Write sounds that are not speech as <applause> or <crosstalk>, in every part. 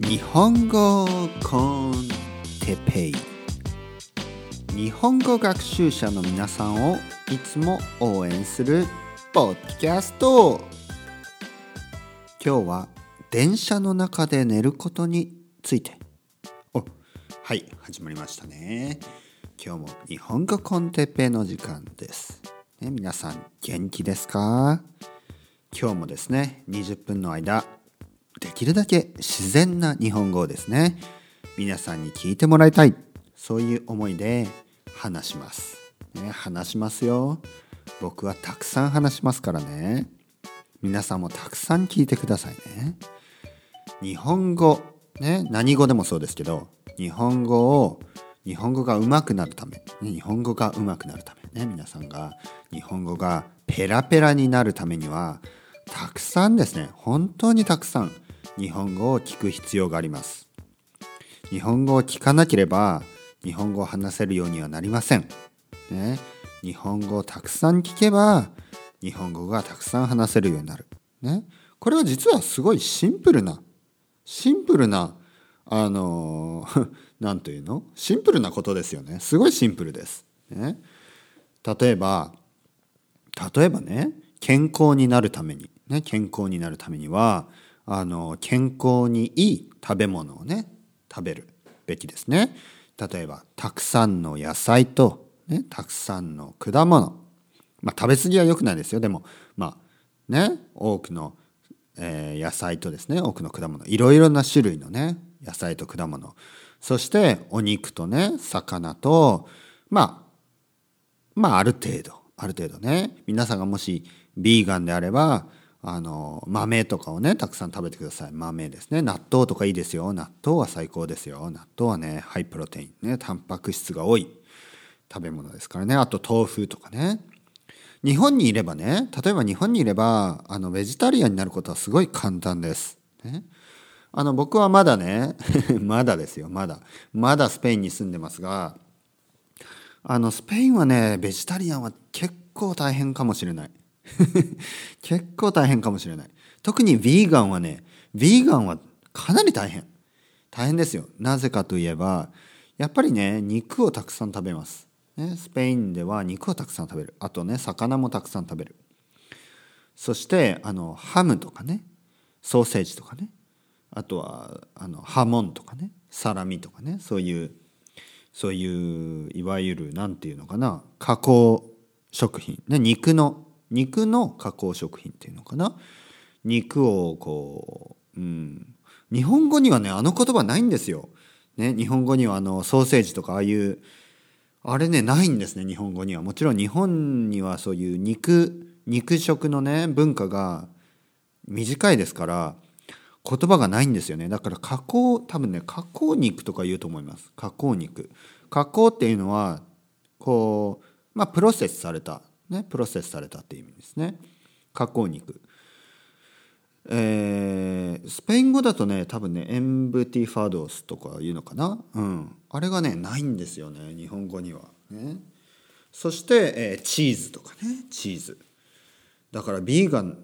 日本語コンテペイ。日本語学習者の皆さんをいつも応援するポッドキャスト。今日は電車の中で寝ることについて。おはい始まりましたね。今日も日本語コンテペイの時間です、ね、皆さん元気ですか？今日もですね20分の間できるだけ自然な日本語をですね皆さんに聞いてもらいたい。そういう思いで話します、ね、話しますよ。僕はたくさん話しますからね。皆さんもたくさん聞いてくださいね。日本語ね何語でもそうですけど日本語を日本語が上手くなるため、ね、日本語が上手くなるためね皆さんが日本語がペラペラになるためにはたくさんですね。本当にたくさん日本語を聞く必要があります。日本語を聞かなければ日本語を話せるようにはなりません、ね、日本語をたくさん聞けば日本語がたくさん話せるようになる、ね、これは実はすごいシンプルなシンプルなあの <laughs> 何というの？シンプルなことですよね。すごいシンプルです、ね、例えば例えばね健康になるために、ね、健康になるためにはあの健康にいい食べ物をね食べるべきですね。例えばたくさんの野菜と、ね、たくさんの果物。まあ食べ過ぎは良くないですよ。でもまあね多くの、えー、野菜とですね多くの果物。いろいろな種類のね野菜と果物。そしてお肉とね魚とまあまあある程度ある程度ね。皆さんがもしビーガンであればあの豆とかをねたくさん食べてください。豆ですね。納豆とかいいですよ。納豆は最高ですよ。納豆はねハイプロテイン。ねタンパク質が多い。食べ物ですからね。あと豆腐とかね。日本にいればね例えば日本にいればあのベジタリアンになることはすごい簡単です、ね、あの僕はまだね <laughs> まだですよ。まだ。まだスペインに住んでますがあのスペインはねベジタリアンは結構大変かもしれない。<laughs> 結構大変かもしれない。特にヴィーガンはねヴィーガンはかなり大変。大変ですよ。なぜかといえばやっぱりね肉をたくさん食べます、ね、スペインでは肉をたくさん食べる。あとね魚もたくさん食べる。そしてあのハムとかねソーセージとかねあとはあのハモンとかねサラミとかねそういうそういういわゆる何て言うのかな加工食品、ね、肉の肉の加工食品っていうのかな？肉をこう、うん、日本語にはねあの言葉ないんですよ。ね、日本語にはあのソーセージとかああいうあれねないんですね日本語には。もちろん日本にはそういう肉肉食のね文化が短いですから言葉がないんですよね。だから加工多分ね加工肉とか言うと思います。加工肉。加工っていうのはこうまあプロセスされたねプロセスされたっていう意味ですね。加工肉。えー、スペイン語だとね多分ねエンブティファドスとかいうのかな。うん。あれがねないんですよね日本語には。ね。そして、えー、チーズとかねチーズ。だからビーガン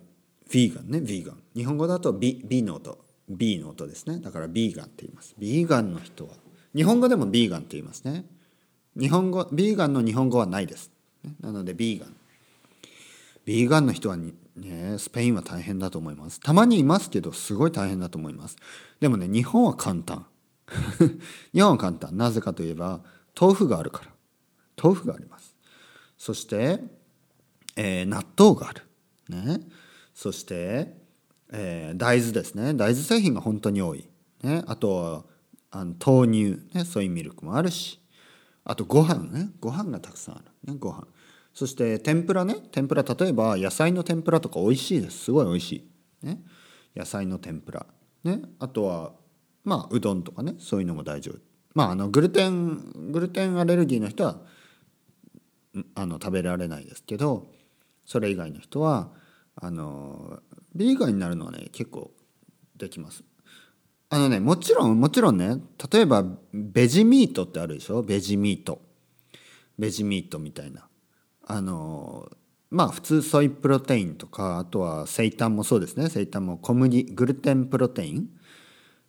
ビーガンねビーガン。日本語だとビビの音。B の音ですね。だからビーガンって言います。ビーガンの人は。日本語でもビーガンって言いますね。日本語ビーガンの日本語はないです、なのでビーガン。ビーガンの人はねスペインは大変だと思います。たまにいますけどすごい大変だと思います。でもね日本は簡単。<laughs> 日本は簡単。なぜかといえば豆腐があるから。豆腐があります。そして、えー、納豆がある。ね。そして、えー、大豆ですね。大豆製品が本当に多い、ね、あとはあの豆乳、ね、ソイミルクもあるし。あとご飯ね。ご飯がたくさんある、ね、ご飯。そして天ぷらね。天ぷら例えば野菜の天ぷらとか美味しいです。すごい美味しい、ね、野菜の天ぷら、ね、あとはまあうどんとかね。そういうのも大丈夫。まああのグルテングルテンアレルギーの人はあの食べられないですけどそれ以外の人はあのビーガンになるのはね結構できます。あのねもちろんもちろんね例えばベジミートってあるでしょ？ベジミート。ベジミートみたいな。あのまあ普通ソイプロテインとかあとはセイタンもそうですね。セイタンも小麦グルテンプロテイン。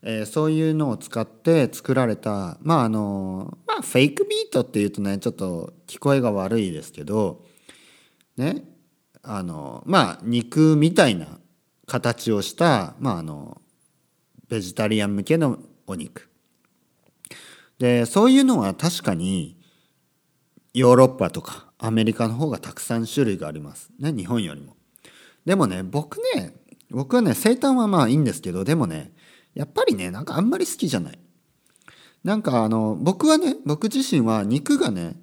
えー、そういうのを使って作られたまああのまあフェイクビートっていうとねちょっと聞こえが悪いですけどねあのまあ肉みたいな形をしたまああのベジタリアン向けのお肉。でそういうのは確かにヨーロッパとかアメリカの方がたくさん種類があります。ね日本よりも。でもね僕ね僕はね生誕はまあいいんですけどでもねやっぱりねなんかあんまり好きじゃない。なんかあの僕はね僕自身は肉がね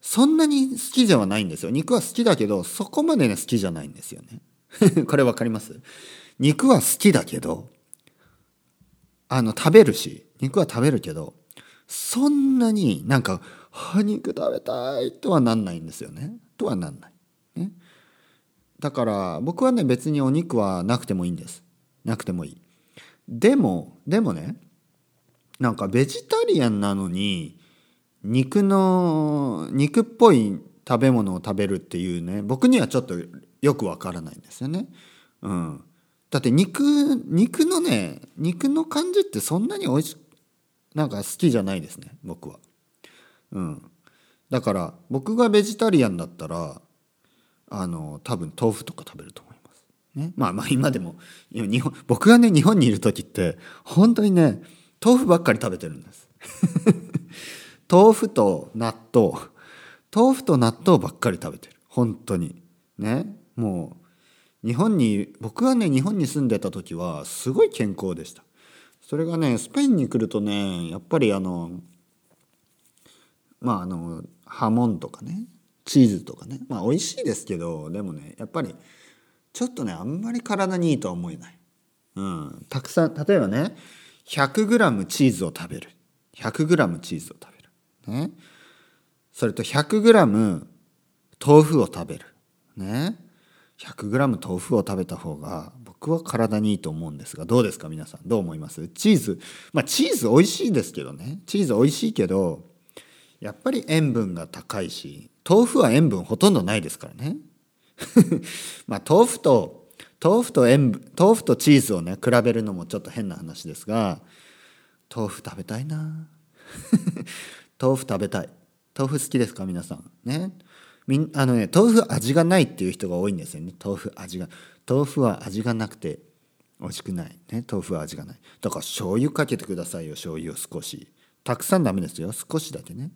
そんなに好きではないんですよ。肉は好きだけどそこまでね好きじゃないんですよね。<laughs> これ分かります？肉は好きだけどあの食べるし肉は食べるけどそんなになんか「肉食べたい」とはなんないんですよね。とはなんない、ね、だから僕はね別にお肉はなくてもいいんです。なくてもいい。でもでもねなんかベジタリアンなのに肉の肉っぽい食べ物を食べるっていうね僕にはちょっとよくわからないんですよね。うん、だって肉肉のね肉の感じってそんなに美味しなんか好きじゃないですね僕は。うん、だから僕がベジタリアンだったらあの多分豆腐とか食べると思います。ね、まあまあ今でも日本僕がね日本にいる時って本当にね豆腐ばっかり食べてるんです。<laughs> 豆腐と納豆豆腐と納豆ばっかり食べてる本当にねもう日本に僕がね日本に住んでた時はすごい健康でした。それがねスペインに来るとねやっぱりあのまああのハモンとかねチーズとかねまあ美味しいですけどでもねやっぱりちょっとねあんまり体にいいとは思えない、うん、たくさん例えばね 100g チーズを食べる。100g チーズを食べる。ね、それと 100g 豆腐を食べる、ね、100g 豆腐を食べた方が僕は体にいいと思うんですがどうですか皆さんどう思います？チーズまあチーズ美味しいですけどね。チーズ美味しいけどやっぱり塩分が高いし豆腐は塩分ほとんどないですからね。<laughs> まあ豆腐と豆腐と塩分豆腐とチーズをね比べるのもちょっと変な話ですが豆腐食べたいな。<laughs> 豆腐食べたい。豆腐好きですか皆さん？ね。みんあのね豆腐味がないっていう人が多いんですよね。豆腐味が豆腐は味がなくて美味しくない。ね豆腐は味がない。だから醤油かけてくださいよ醤油を少し。たくさんダメですよ。少しだけね。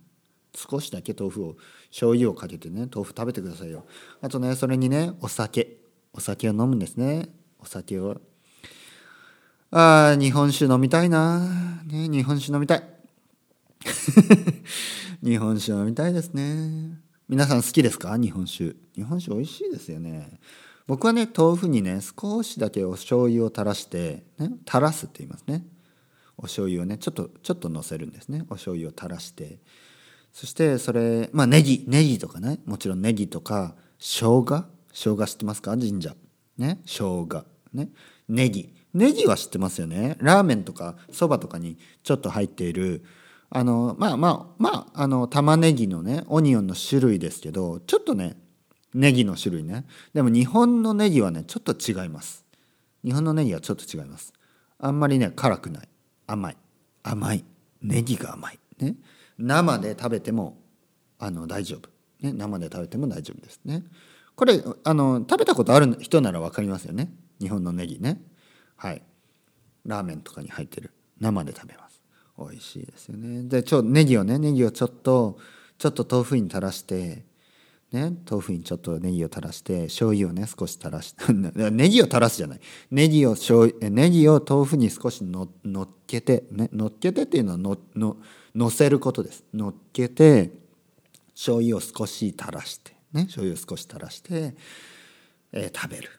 少しだけ豆腐を醤油をかけてね豆腐食べてくださいよ。あとねそれにねお酒。お酒を飲むんですね。お酒を。ああ日本酒飲みたいな。ね日本酒飲みたい。<laughs> 日本酒飲みたいですね。皆さん好きですか？日本酒。日本酒美味しいですよね。僕はね豆腐にね少しだけお醤油を垂らしてね垂らすって言いますね。お醤油をねちょっとちょっとのせるんですね。お醤油を垂らして。そしてそれまあネギネギとかねもちろんネギとか生姜？生姜知ってますか？神社ね？生姜。ね？ネギ。ネギは知ってますよね。ラーメンとかそばとかにちょっと入っているあのまあまあまああの玉ねぎのねオニオンの種類ですけどちょっとねネギの種類ね。でも日本のネギはねちょっと違います。日本のネギはちょっと違います。あんまりね辛くない。甘い。甘い。ネギが甘い。ね。生で食べてもあの大丈夫、ね、生で食べても大丈夫です。ね。これあの食べたことある人なら分かりますよね。日本のネギね。はい。ラーメンとかに入ってる。生で食べます。美味しいですよね。でちょネギをねネギをちょっとちょっと豆腐に垂らしてね豆腐にちょっとネギを垂らして醤油をね少し垂らして <laughs> ネギを垂らすじゃない。ネギを醤油ネギを豆腐に少しののっけてねのっけてっていうのはのののせることです。のっけて醤油を少し垂らしてね醤油を少し垂らして、えー、食べる。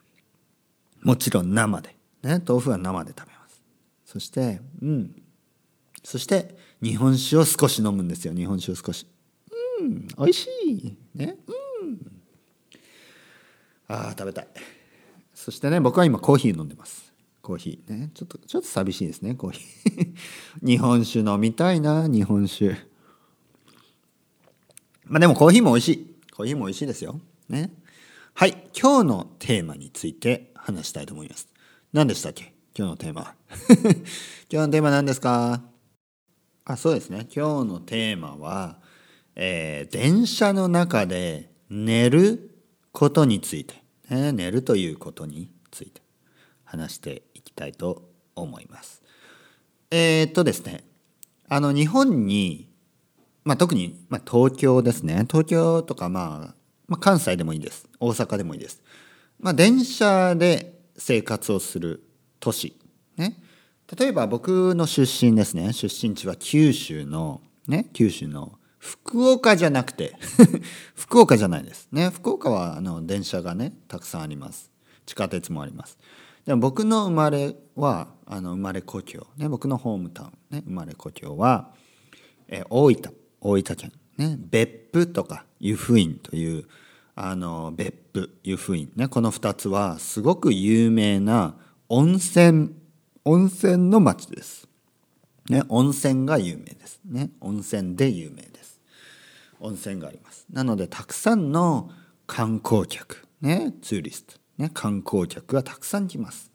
もちろん生でね豆腐は生で食べます。そしてうん。そして日本酒を少し飲むんですよ。日本酒を少し。うん美味しい。ね。うん。ああ食べたい。そしてね僕は今コーヒー飲んでます。コーヒー。ね。ちょっとちょっと寂しいですねコーヒー。<laughs> 日本酒飲みたいな日本酒。まあでもコーヒーも美味しい。コーヒーも美味しいですよ。ね。はい。今日のテーマについて話したいと思います。何でしたっけ？今日のテーマ <laughs> 今日のテーマ何ですか？あそうですね。今日のテーマは、えー、電車の中で寝ることについて、ね、寝るということについて。話していきたいと思います。えー、っとですね。あの日本に、まあ、特に、まあ、東京ですね。東京とか、まあ、まあ関西でもいいです。大阪でもいいです。まあ、電車で生活をする都市、例えば僕の出身ですね。出身地は九州の、ね、九州の福岡じゃなくて <laughs> 福岡じゃないです。ね福岡はあの電車がねたくさんあります。地下鉄もあります。でも僕の生まれはあの生まれ故郷、ね、僕のホームタウン、ね、生まれ故郷は、え大分。大分県、ね、別府とか湯布院というあの別府湯布院、ね、この2つはすごく有名な温泉温泉の町です。ね、温泉が有名です。ね、温泉で有名です。温泉があります。なのでたくさんの観光客、ね、ツーリストね、観光客がたくさん来ます。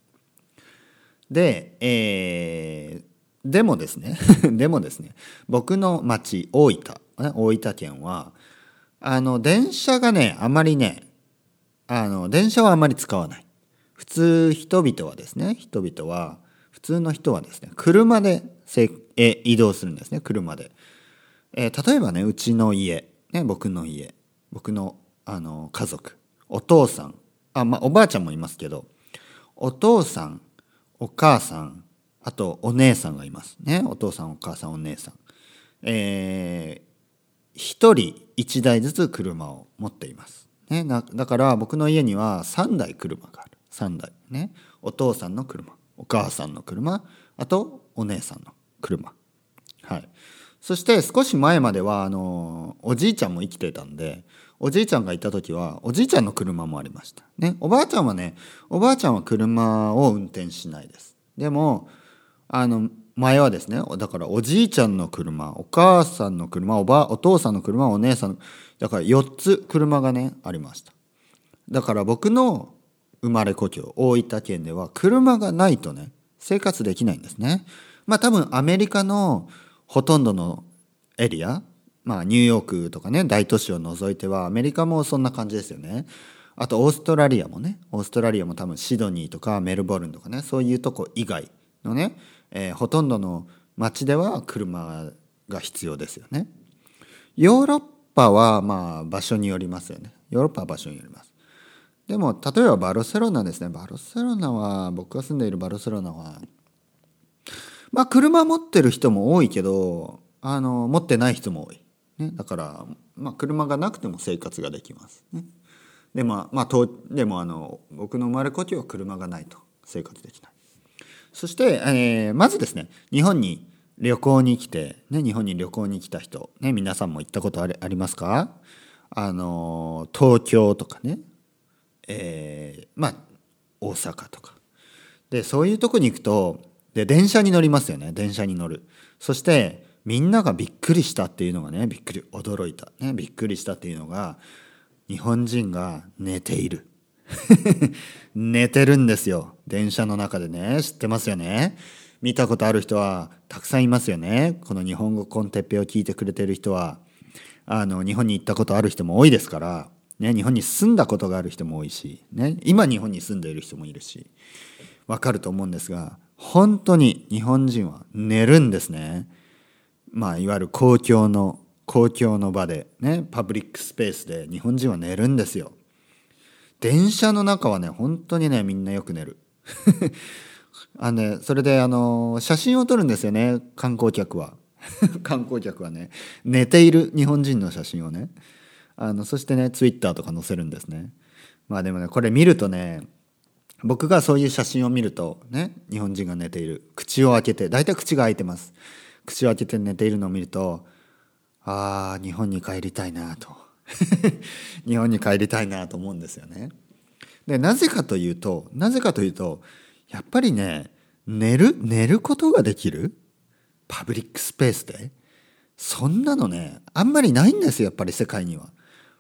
で、えー、でもですね <laughs> でもですね僕の町大分、ね、大分県はあの電車がねあまりねあの電車はあまり使わない普通人々はですね人々は通の人はですね車でえ移動するんですね車で、えー、例えばねうちの家、ね、僕の家僕のあの家族お父さんあまあおばあちゃんもいますけどお父さんお母さんあとお姉さんがいます。ねお父さんお母さんお姉さん。えー、1人1台ずつ車を持っています、ね、だから僕の家には3台車がある。3台。ねお父さんの車。お母さんの車あとお姉さんの車はいそして少し前まではあのおじいちゃんも生きてたんでおじいちゃんがいた時はおじいちゃんの車もありました。ね、おばあちゃんはねおばあちゃんは車を運転しないです。でもあの前はですねだからおじいちゃんの車お母さんの車おばお父さんの車お姉さんのだから4つ車がねありました。だから僕の生まれ故郷大分県では車がないとね生活できないんですね。まあ多分アメリカのほとんどのエリアまあニューヨークとかね大都市を除いてはアメリカもそんな感じですよね。あとオーストラリアもねオーストラリアも多分シドニーとかメルボルンとかねそういうとこ以外のね、えー、ほとんどの街では車が必要ですよね。ヨーロッパはまあ場所によりますよね。ヨーロッパは場所によります。でも例えばバルセロナですね。バルセロナは僕が住んでいるバルセロナはまあ車持ってる人も多いけどあの持ってない人も多い。ね、だから、まあ、車がなくても生活ができます。ね、で,、まあまあ、でもあの僕の生まれ故郷は車がないと。生活できない。そして、えー、まずですね。日本に旅行に来て、ね、日本に旅行に来た人、ね、皆さんも行ったことありありますか？あの東京とかね、えー、まあ大阪とか。でそういうとこに行くとで電車に乗りますよね。電車に乗る。そしてみんながびっくりしたっていうのがねびっくり驚いた、ね、びっくりしたっていうのが日本人が寝ている。<laughs> 寝てるんですよ。電車の中でね。知ってますよね？見たことある人はたくさんいますよね。この日本語コンテッペを聞いてくれてる人は。あの日本に行ったことある人も多いですから、ね、日本に住んだことがある人も多いし、ね、今日本に住んでいる人もいるしわかると思うんですが本当に日本人は寝るんですね。まあいわゆる公共の公共の場でねパブリックスペースで日本人は寝るんですよ。電車の中はね本当にねみんなよく寝る。<laughs> あのねそれであの写真を撮るんですよね観光客は。<laughs> 観光客はね寝ている日本人の写真をね。あのそしてねツイッターとか載せるんですねまあでもねこれ見るとね僕がそういう写真を見るとね日本人が寝ている口を開けて大体口が開いてます口を開けて寝ているのを見るとああ日本に帰りたいなと <laughs> 日本に帰りたいなと思うんですよね。でなぜかというとなぜかというとやっぱりね寝る寝ることができるパブリックスペースでそんなのねあんまりないんですよやっぱり世界には。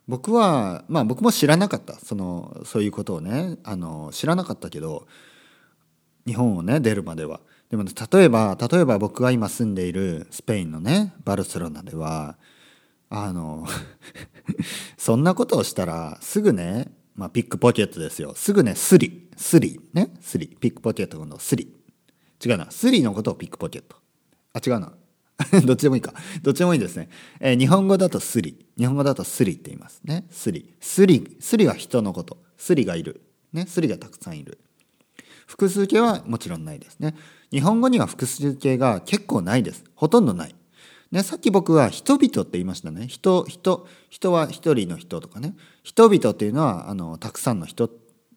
僕はまあ僕も知らなかったそのそういうことをね。あの知らなかったけど日本をね出るまでは。でも、例えば例えば僕が今住んでいるスペインのねバルセロナではあの <laughs> そんなことをしたらすぐね、まあ、 pickpocket ですよ。すぐねスリ。スリ。ね？スリ。 pickpocket のスリ。違うな。スリのことを pickpocket。あ違うな。<laughs> どっちでもいいか。どっちでもいいですね、えー、日本語だとスリ。日本語だとスリって言いますねスリスリスリは人のことスリがいるねスリがたくさんいる複数形はもちろんないですね。日本語には複数形が結構ないです。ほとんどない。ね、さっき僕は人々って言いましたね。人、人、人は一人の人とかね。人々っていうのは、あの、たくさんの人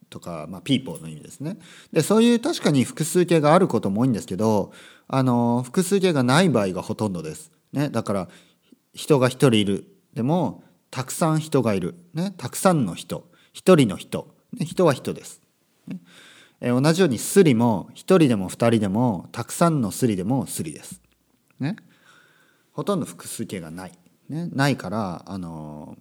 とか、まあ、ピーポーの意味ですね。で、そういう確かに複数形があることも多いんですけど、あの、複数形がない場合がほとんどです。ね、だから、人が一人いる。でも、たくさん人がいる。ね、たくさんの人。一人の人。ね、人は人です。ねえ同じようにスリも1人でも2人でもたくさんのスリでもスリです。ね。ほとんど複数形がない。ね、ないからあの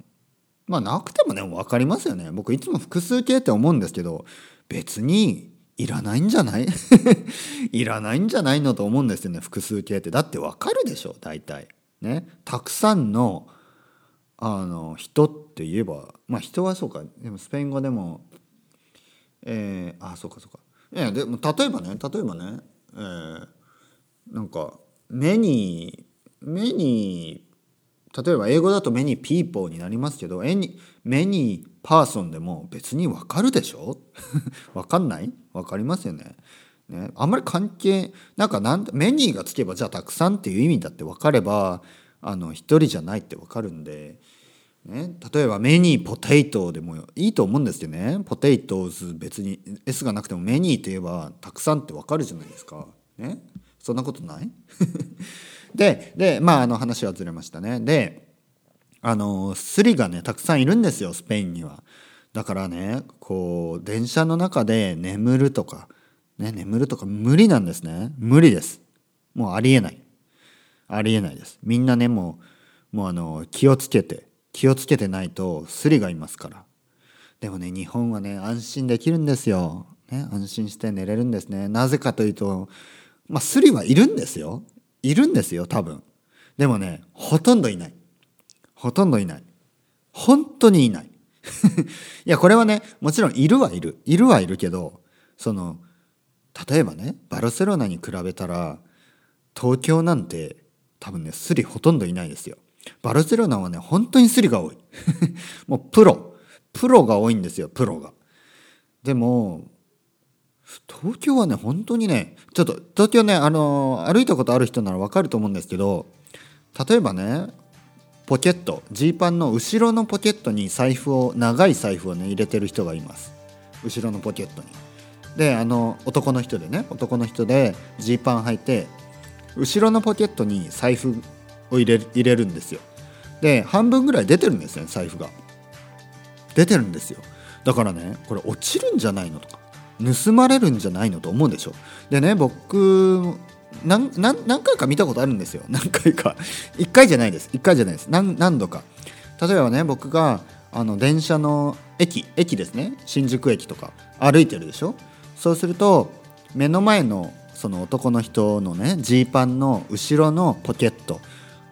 まあなくてもね分かりますよね。僕いつも複数形って思うんですけど別にいらないんじゃない？<laughs> いらないんじゃないのと思うんですよね複数形って。だって分かるでしょ大体。ね。たくさんのあの人って言えばまあ人はそうか。でもスペイン語でもえー、あそうかそうか。いやでも例えばね例えばね、えー、なんか目に目に例えば英語だと目にピーポーになりますけど絵に目にパーソンでも別にわかるでしょ？<laughs> わかんない？わかりますよね。ね、あんまり関係なんかなんメニーがつけばじゃあたくさんっていう意味だって分かればあの一人じゃないって分かるんでね、例えばメニーポテイトでもいいと思うんですけどねポテイトーズ別に S がなくてもメニーといえばたくさんってわかるじゃないですか。ね、そんなことない？<laughs> ででまああの話はずれましたね。であのスリがねたくさんいるんですよスペインには。だからねこう電車の中で眠るとか、ね、眠るとか無理なんですね無理です。もうありえない。ありえないです。みんなねもうもうあの気をつけて気をつけてないとスリがいますから。でもね日本はね安心できるんですよ、ね、安心して寝れるんですね。なぜかというとまあスリはいるんですよ。いるんですよ多分。でもねほとんどいない。ほとんどいない。本当にいない。<laughs> いやこれはねもちろんいるはいる。いるはいるけどその例えばねバルセロナに比べたら東京なんて多分ねスリほとんどいないですよバルセロナはね、本当にスリが多い。<laughs> もうプロ。プロが多いんですよ、プロが。でも、東京はね、本当にね、ちょっと、東京ね、あの、歩いたことある人ならわかると思うんですけど、例えばね、ポケット、ジーパンの後ろのポケットに財布を、長い財布をね、入れてる人がいます。後ろのポケットに。で、あの、男の人でね、男の人でジーパン履いて、後ろのポケットに財布を入れ入れるんですよ。で半分ぐらい出てるんですね財布が。出てるんですよ。だからねこれ落ちるんじゃないのとか盗まれるんじゃないのと思うでしょ。でね僕何回か見たことあるんですよ。何回か。1回じゃないです。1回じゃないです。何何度か。例えばね僕があの電車の駅駅ですね。新宿駅とか歩いてるでしょ。そうすると目の前のその男の人のねジーパンの後ろのポケット。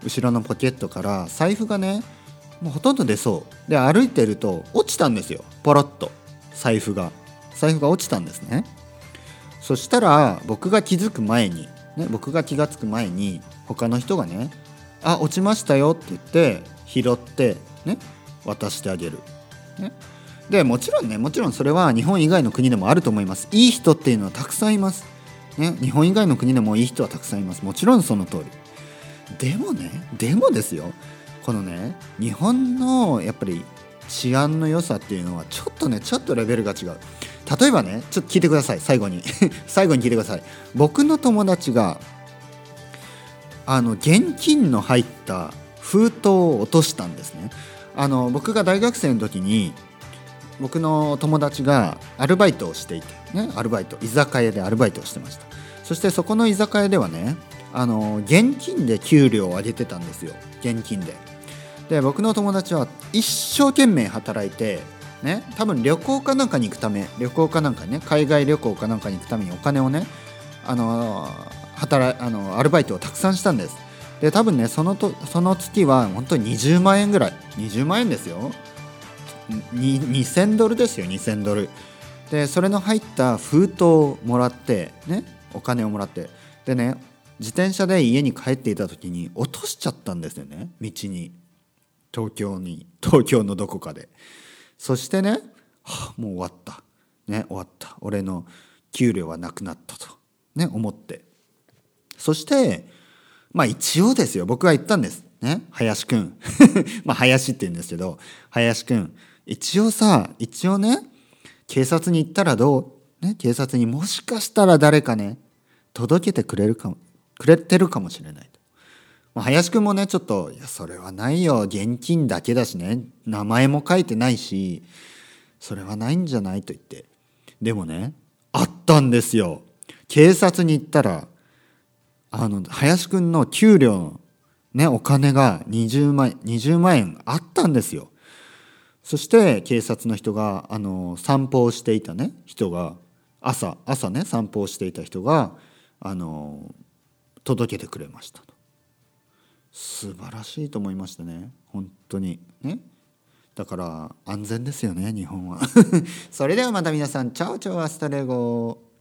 後ろのポケットから財布がねもうほとんど出そう。で歩いてると落ちたんですよ。ポロッと。財布が。財布が落ちたんですね。そしたら僕が気づく前に、ね、僕が気が付く前に他の人がね「あ落ちましたよ」って言って拾ってね渡してあげる、ね、でもちろんねもちろんそれは日本以外の国でもあると思います。いい人っていうのはたくさんいます、ね、日本以外の国でもいい人はたくさんいます。もちろんその通り。でもねでもですよ。このね日本のやっぱり治安の良さっていうのはちょっとねちょっとレベルが違う。例えばねちょっと聞いてください。最後に。<laughs> 最後に聞いてください。僕の友達があの現金の入った封筒を落としたんですね。あの僕が大学生の時に僕の友達がアルバイトをしていてねアルバイト居酒屋でアルバイトをしてました。そしてそこの居酒屋ではねあの現金で給料を上げてたんですよ。現金で。で僕の友達は一生懸命働いてね多分旅行かなんかに行くため旅行かなんかね海外旅行かなんかに行くためにお金をねあの働あのアルバイトをたくさんしたんです。で多分ねそのとその月は本当に20万円ぐらい。20万円ですよ。2000ドルですよ2000ドル。でそれの入った封筒をもらってねお金をもらって。でね自転車で家に帰っていた時に落としちゃったんですよね道に。東京に <laughs> 東京のどこかで。そしてね、はあ、もう終わった。ね終わった。俺の給料はなくなったと。ね思って。そしてまあ一応ですよ。僕は言ったんです。ね林くん。<laughs> まあ林って言うんですけど林くん。一応さ一応ね警察に行ったらどう？ね警察にもしかしたら誰かね届けてくれるかもくれてるかもしれない。まあ、林くんもねちょっと「いやそれはないよ。現金だけだしね。名前も書いてないしそれはないんじゃない?」と言って。でもねあったんですよ。警察に行ったらあの林くんの給料ねお金が20万 ,20 万円あったんですよ。そして警察の人があの散歩をしていたね人が朝朝ね散歩をしていた人があの届けてくれましたと。素晴らしいと思いましたね。本当に。ね。だから安全ですよね日本は。<laughs> それではまた皆さんチャオチャオアスタレゴ。